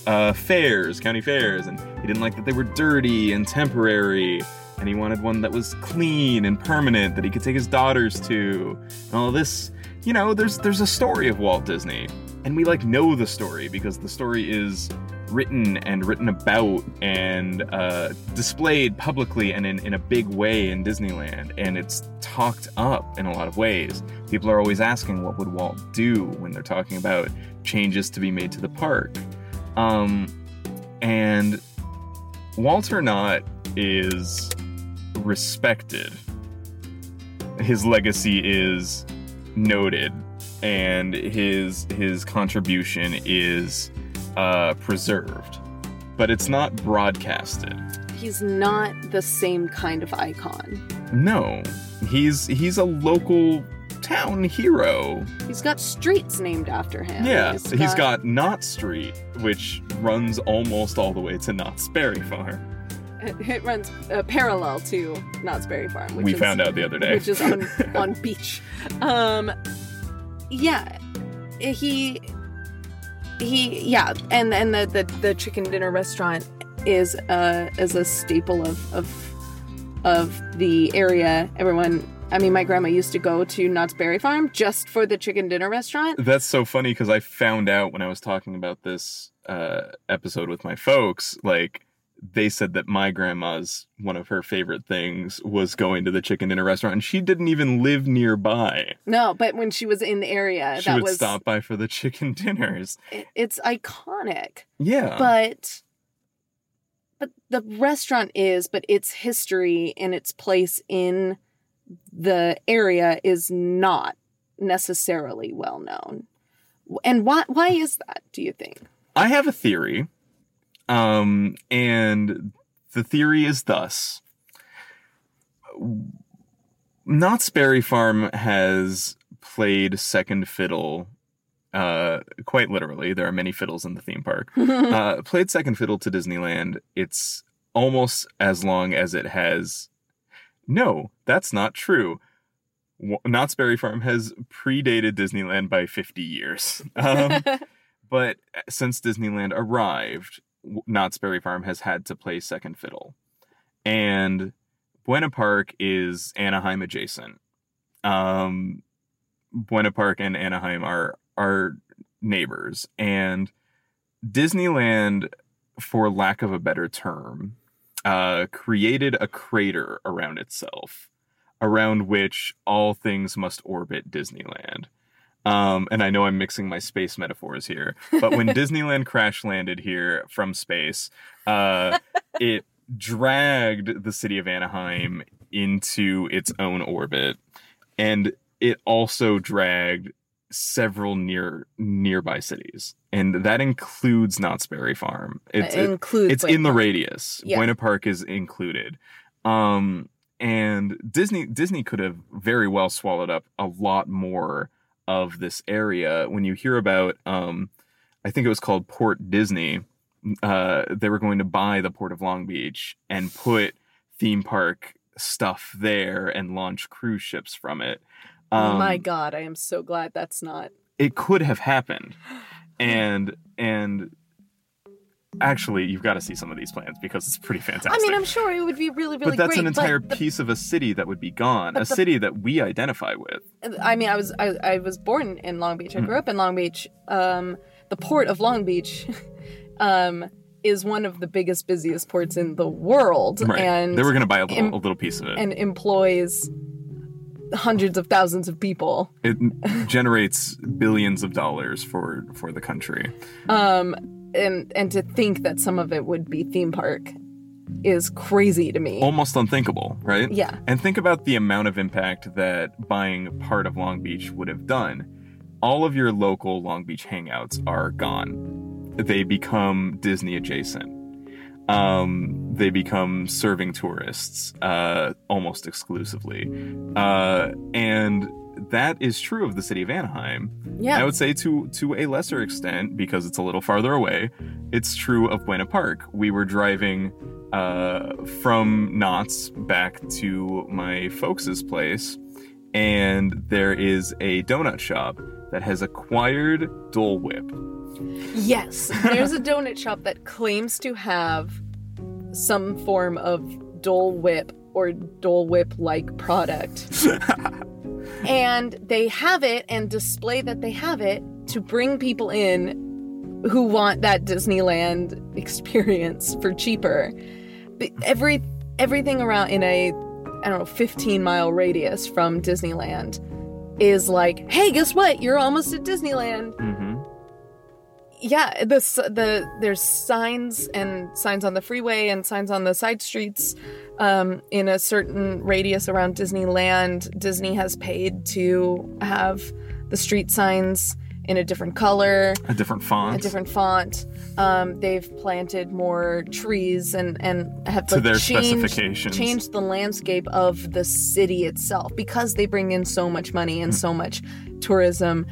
uh, fairs county fairs and he didn't like that they were dirty and temporary and he wanted one that was clean and permanent that he could take his daughters to. And all this you know there's there's a story of walt disney and we like know the story because the story is written and written about and uh, displayed publicly and in, in a big way in Disneyland. And it's talked up in a lot of ways. People are always asking what would Walt do when they're talking about changes to be made to the park. Um, and Walter Knott is respected. His legacy is noted, and his his contribution is uh, preserved, but it's not broadcasted. He's not the same kind of icon. No, he's he's a local town hero. He's got streets named after him. Yeah, he's got Knott Street, which runs almost all the way to Knott's Berry Farm. It, it runs uh, parallel to Knott's Berry Farm. Which We is, found out the other day. which is on on beach. Um, yeah, he he yeah, and and the the, the chicken dinner restaurant is uh is a staple of of of the area. Everyone. I mean, my grandma used to go to Knott's Berry Farm just for the chicken dinner restaurant. That's so funny because I found out when I was talking about this uh, episode with my folks, like they said that my grandma's one of her favorite things was going to the chicken dinner restaurant, and she didn't even live nearby. No, but when she was in the area, she that would was stop by for the chicken dinners. it's iconic. Yeah, but but the restaurant is but its history and its place in the area is not necessarily well known and why why is that do you think I have a theory, um, and the theory is thus: Knott's Berry Farm has played second fiddle. Uh, quite literally, there are many fiddles in the theme park. uh, played second fiddle to Disneyland. It's almost as long as it has. No, that's not true. W- Knott's Berry Farm has predated Disneyland by 50 years. Um, but since Disneyland arrived, Knott's Berry Farm has had to play second fiddle. And Buena Park is Anaheim adjacent. Um, Buena Park and Anaheim are are neighbors, and Disneyland, for lack of a better term, uh, created a crater around itself, around which all things must orbit Disneyland. Um, and I know I'm mixing my space metaphors here, but when Disneyland crash landed here from space, uh, it dragged the city of Anaheim into its own orbit, and it also dragged several near nearby cities, and that includes Knott's Berry Farm. It's it includes it's in the Park. radius. Yeah. Buena Park is included. Um, and Disney Disney could have very well swallowed up a lot more of this area. When you hear about, um, I think it was called Port Disney. Uh, they were going to buy the Port of Long Beach and put theme park stuff there and launch cruise ships from it. Um, my god i am so glad that's not it could have happened and and actually you've got to see some of these plans because it's pretty fantastic i mean i'm sure it would be really really but that's great an entire but the- piece of a city that would be gone, a the- city that we identify with I mean, I was I, I was born in Long Beach. I Hmm. grew up in Long Beach. Um, the port of Long Beach um, is one of the biggest, busiest ports in the world, right and they were going to buy a little, em- a little piece of it and employs hundreds of thousands of people. it generates billions of dollars for for the country Um, and and to think that some of it would be theme park is crazy to me. almost unthinkable right yeah, And think about the amount of impact that buying part of Long Beach would have done. All of your local Long Beach hangouts are gone. They become Disney adjacent. Um, they become serving tourists uh, almost exclusively. Uh, and that is true of the city of Anaheim. yeah. I would say to to a lesser extent because it's a little farther away. It's true of Buena Park. We were driving uh, from Knott's back to my folks' place, and there is a donut shop that has acquired Dole Whip. Yes, there's a donut shop that claims to have some form of Dole Whip or Dole Whip like product. and they have it and display that they have it to bring people in who want that Disneyland experience for cheaper. Every everything around in a I don't know 15 mile radius from Disneyland is like, "Hey, guess what? You're almost at Disneyland." hmm yeah the the there's signs and signs on the freeway and signs on the side streets um, in a certain radius around Disneyland, Disney has paid to have the street signs in a different color, A different font. a different font. Um, they've planted more trees and and have To like, their changed, specifications. changed the landscape of the city itself because they bring in so much money Hmm. and so much tourism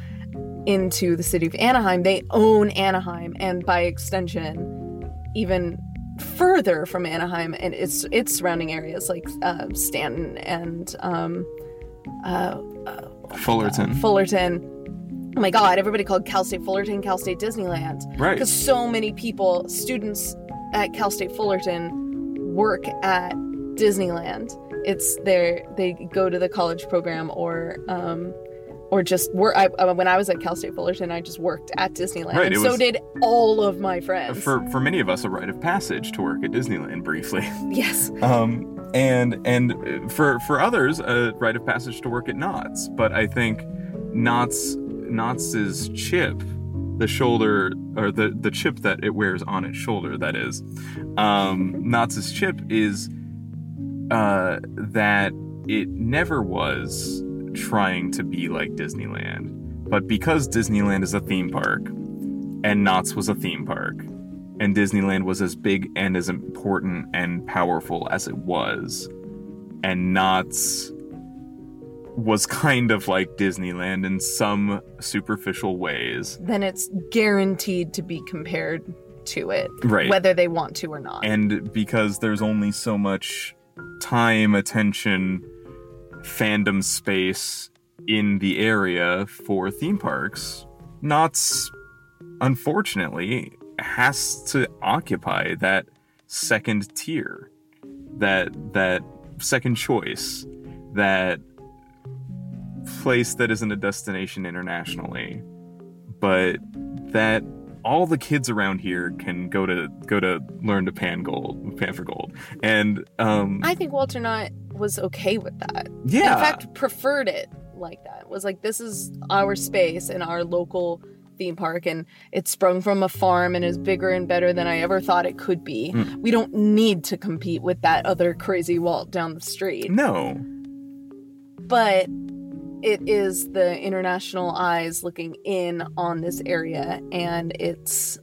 into the city of Anaheim. They own Anaheim, and by extension, even further from Anaheim and its its surrounding areas like uh, Stanton and um, uh, Fullerton. Fullerton. Oh my God! Everybody called Cal State Fullerton Cal State Disneyland right. because so many people, students at Cal State Fullerton, work at Disneyland. It's their they go to the college program or um, or just work. I, uh, when I was at Cal State Fullerton, I just worked at Disneyland, Right, and so was- did all of my friends. For for many of us, a rite of passage to work at Disneyland briefly. yes, Um, and and for for others, a rite of passage to work at Knott's. But I think Knott's Knott's chip, the shoulder or the the chip that it wears on its shoulder, that is, um, Knott's chip is uh, that it never was trying to be like Disneyland, but because Disneyland is a theme park, and Knott's was a theme park, and Disneyland was as big and as important and powerful as it was, and Knott's was kind of like Disneyland in some superficial ways. then it's guaranteed to be compared to it, Right. whether they want to or not. And because there's only so much time, attention, fandom space in the area for theme parks, Knott's unfortunately has to occupy that second tier, that that second choice, that place that isn't a destination internationally, but that all the kids around here can go to go to learn to pan gold, pan for gold, and um, I think Walter Knott was okay with that. yeah, In fact, preferred it like that. Was like, this is our space and our local theme park, and it sprung from a farm and is bigger and better than I ever thought it could be. Hmm. We don't need to compete with that other crazy Walt down the street. no, But it is the international eyes looking in on this area and its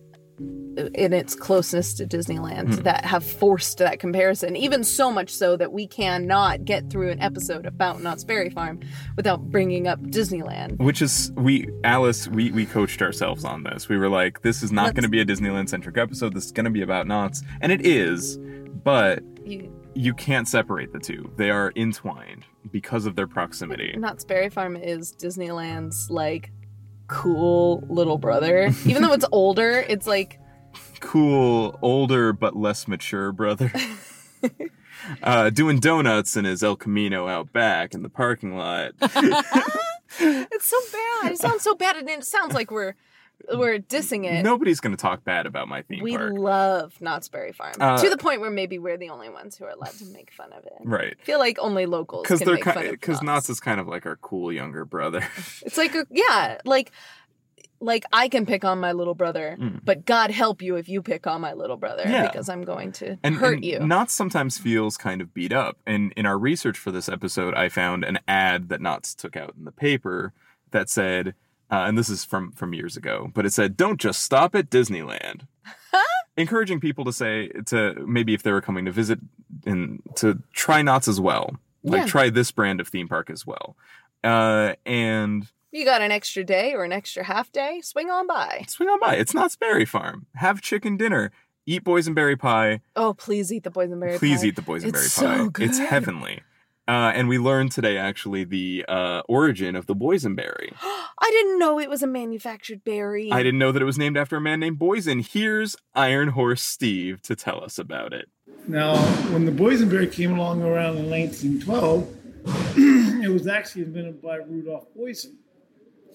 in its closeness to Disneyland Hmm. that have forced that comparison. Even so much so that we cannot get through an episode of Fountain Knott's Berry Farm without bringing up Disneyland. which is we Alice we we coached ourselves on this. We were like, this is not going to be a Disneyland centric episode. This is going to be about Knott's, and it is, but You, you can't separate the two. They are entwined because of their proximity. Knott's Berry Farm is Disneyland's like cool little brother. Even though it's older, it's like Cool, older but less mature brother. Uh, doing donuts in his El Camino out back in the parking lot. it's so bad. It sounds so bad and it sounds like we're we're dissing it. Nobody's going to talk bad about my theme we park. love Knott's Berry Farm Uh, to the point where maybe we're the only ones who are allowed to make fun of it. right. I feel like only locals Because they're because Knott's. Knott's is kind of like our cool younger brother. It's like a, yeah, like like I can pick on my little brother, Mm. but God help you if you pick on my little brother Yeah. because I'm going to and, hurt and you. Knott's sometimes feels kind of beat up. And in our research for this episode, I found an ad that Knott's took out in the paper that said, uh, and this is from from years ago, but it said, "Don't just stop at Disneyland." Encouraging people to say to maybe if they were coming to visit and to try Knott's as well, like Yeah. try this brand of theme park as well. Uh, and you got an extra day or an extra half day? Swing on by. swing on by. It's Knott's Berry Farm. Have chicken dinner. Eat boysenberry pie. Oh, please eat the boysenberry Please pie. Please eat the boysenberry It's pie. so It's heavenly. Uh, and we learned today actually the uh, origin of the boysenberry. I didn't know it was a manufactured berry. I didn't know that it was named after a man named Boysen. Here's Iron Horse Steve to tell us about it. Now, when the boysenberry came along around in 1912, it was actually invented by Rudolph Boysen.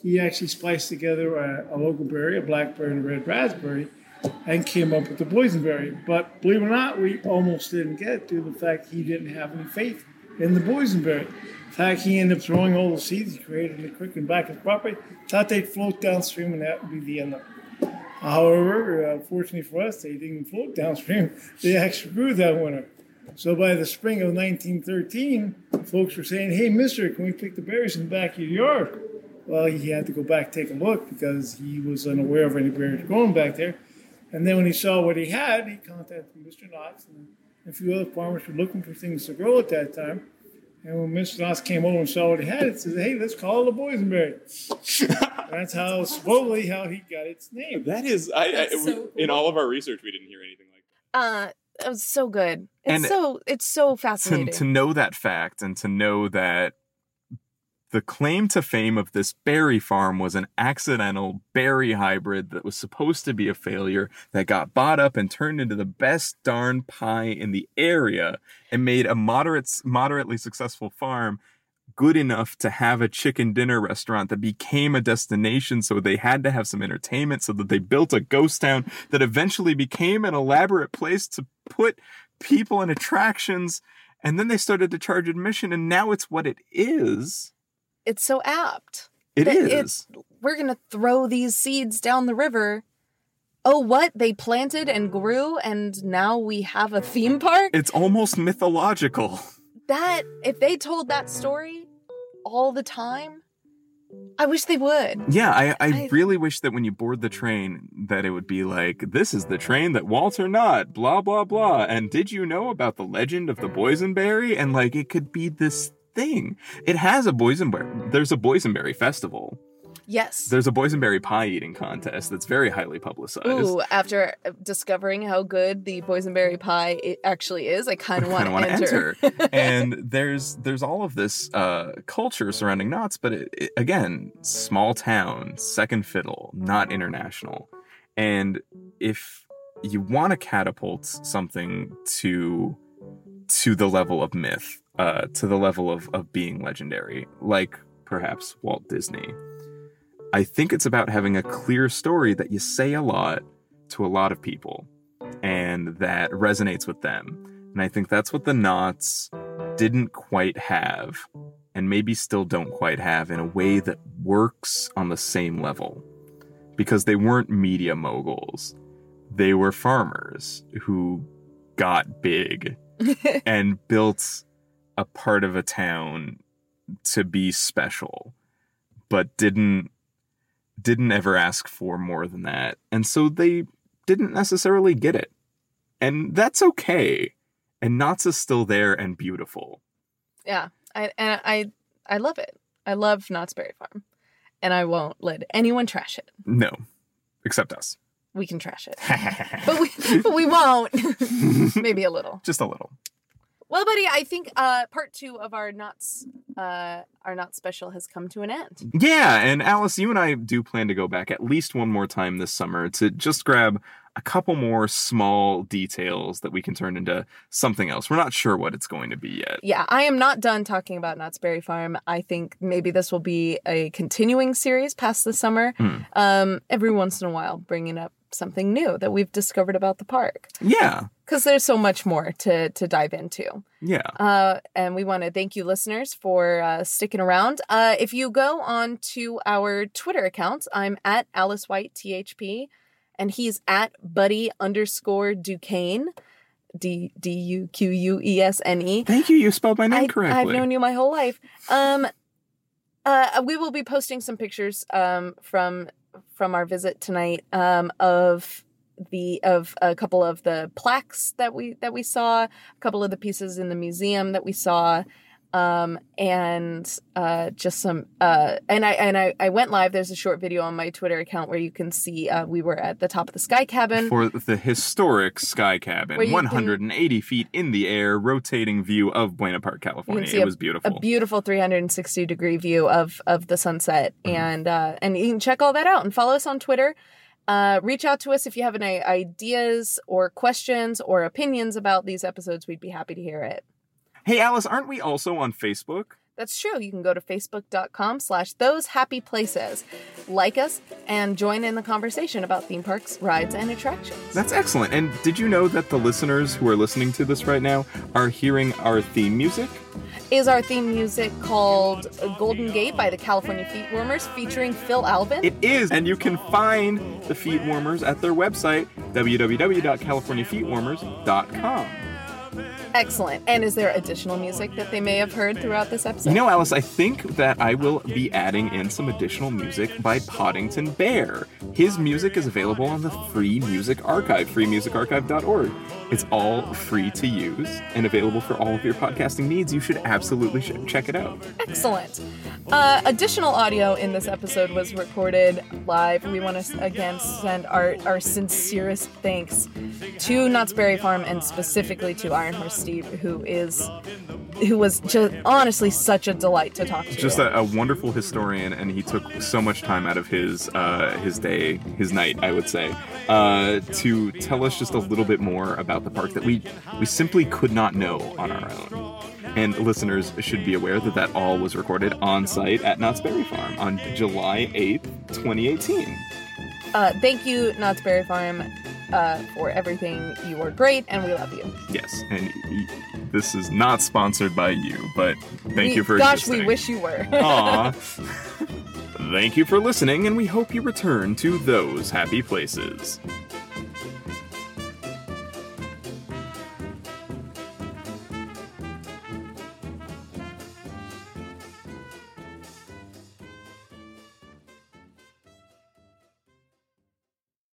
He actually spliced together a, a local berry, a blackberry, and a red raspberry, and came up with the boysenberry. But believe it or not, we almost didn't get it due to the fact he didn't have any faith in the boysenberry. In fact, he ended up throwing all the seeds he created in the creek and back his property, thought they'd float downstream, and that would be the end of it. However, uh, fortunately for us, they didn't float downstream. They actually grew that winter. So by the spring of 1913, folks were saying, "Hey, Mister, can we pick the berries in the back of your yard?" Well, he had to go back take a look because he was unaware of any berries growing back there. And then when he saw what he had, he contacted Mr. Knox and a few other farmers were looking for things to grow at that time. And when Mr. Knotts came over and saw what he had, he said, "Hey, let's call it a boysenberry." That's how slowly how he got its name. That is, I, I so we- in all of our research, we didn't hear anything like. that. Uh, it was so good. It's And- so it's so to, fascinating. to know that fact and to know that the claim to fame of this berry farm was an accidental berry hybrid that was supposed to be a failure that got bought up and turned into the best darn pie in the area and made a moderate moderately successful farm good enough to have a chicken dinner restaurant that became a destination so they had to have some entertainment so that they built a ghost town that eventually became an elaborate place to put people and attractions. And then they started to charge admission and now it's what it is it's so apt. It it's- We're gonna throw these seeds down the river. Oh, what they planted and grew, and now we have a theme park. It's almost mythological. that if they told that story all the time, I wish they would. Yeah, I, I I- really wish that when you board the train that it would be like, this is the train that Walter Knott, blah blah blah. And did you know about the legend of the boysenberry? And like it could be this thing. It has a boysenberry. There's a boysenberry festival. Yes. There's a boysenberry pie eating contest that's very highly publicized. Ooh, after discovering how good the boysenberry pie it actually is, I kind of want to to enter. enter. and there's there's all of this uh, culture surrounding Knott's, but it, it- again, small town, second fiddle, not international. And if you want to catapult something to to the level of myth, uh, to the level of of being legendary, like perhaps Walt Disney, I think it's about having a clear story that you say a lot to a lot of people and that resonates with them. And I think that's what the Knotts didn't quite have, and maybe still don't quite have in a way that works on the same level. Because they weren't media moguls, they were farmers who got big and built a part of a town to be special, but didn't didn't ever ask for more than that. And so they didn't necessarily get it. And that's okay. And Knott's is still there and beautiful. yeah, I and I I love it. I love Knott's Berry Farm, and I won't let anyone trash it. No, except us. We can trash it, but we but we won't. Maybe a little. Just a little. Well, buddy, I think uh, part two of our Knott's, uh, our Knott special has come to an end. Yeah, and Alice, you and I do plan to go back at least one more time this summer to just grab a couple more small details that we can turn into something else. We're not sure what it's going to be yet. Yeah, I am not done talking about Knott's Berry Farm. I think maybe this will be a continuing series past the summer. Hmm. Um, every once in a while, bringing up something new that we've discovered about the park Yeah, because there's so much more to to dive into. yeah. Uh, and we want to thank you, listeners, for uh, sticking around. Uh, if you go on to our Twitter account, I'm at Alice White THP, and he's at Buddy underscore Duquesne, D D U Q U E S N E. Thank you. You spelled my name I, correctly. I've known you my whole life. Um, uh, we will be posting some pictures um, from from our visit tonight um, of the of a couple of the plaques that we that we saw, a couple of the pieces in the museum that we saw, um, and uh, just some. Uh, and I and I, I went live. There's a short video on my Twitter account where you can see uh, we were at the top of the Sky Cabin. for the historic Sky Cabin, Where you can- 180 feet in the air, rotating view of Buena Park, California. It was beautiful. a beautiful 360 degree view of of the sunset Mm-hmm. and uh and you can check all that out and follow us on twitter uh reach out to us if you have any ideas or questions or opinions about these episodes we'd be happy to hear it hey, Alice, aren't we also on Facebook? that's true you can go to facebook.com slash those happy places like us and join in the conversation about theme parks rides and attractions That's excellent. And did you know that the listeners who are listening to this right now are hearing our theme music? is our theme music called golden gate by the california feet warmers featuring phil alvin It is, and you can find the feet warmers at their website, www.californiafeetwarmers.com. Excellent. And is there additional music that they may have heard throughout this episode? You know, Alice, I think that I will be adding in some additional music by Poddington Bear. His music is available on the Free Music Archive, freemusicarchive.org. It's all free to use and available for all of your podcasting needs. You should absolutely sh- check it out. Excellent. Uh, additional audio in this episode was recorded live. We want to again send our, our sincerest thanks to Knott's Berry Farm and specifically to Iron Horse Steve, who is who was just honestly such a delight to talk to. Just a, a wonderful historian, and he took so much time out of his uh, his day, his night, I would say, uh, to tell us just a little bit more about the park that we we simply could not know on our own. And listeners should be aware that that all was recorded on site at Knott's Berry Farm on July 8th, 2018. Uh, thank you, Knott's Berry Farm, uh, for everything. You are great, and we love you. Yes, and y- this is not sponsored by you, but thank We- you for Gosh, existing. we wish you were. Aw. Thank you for listening, and we hope you return to those happy places.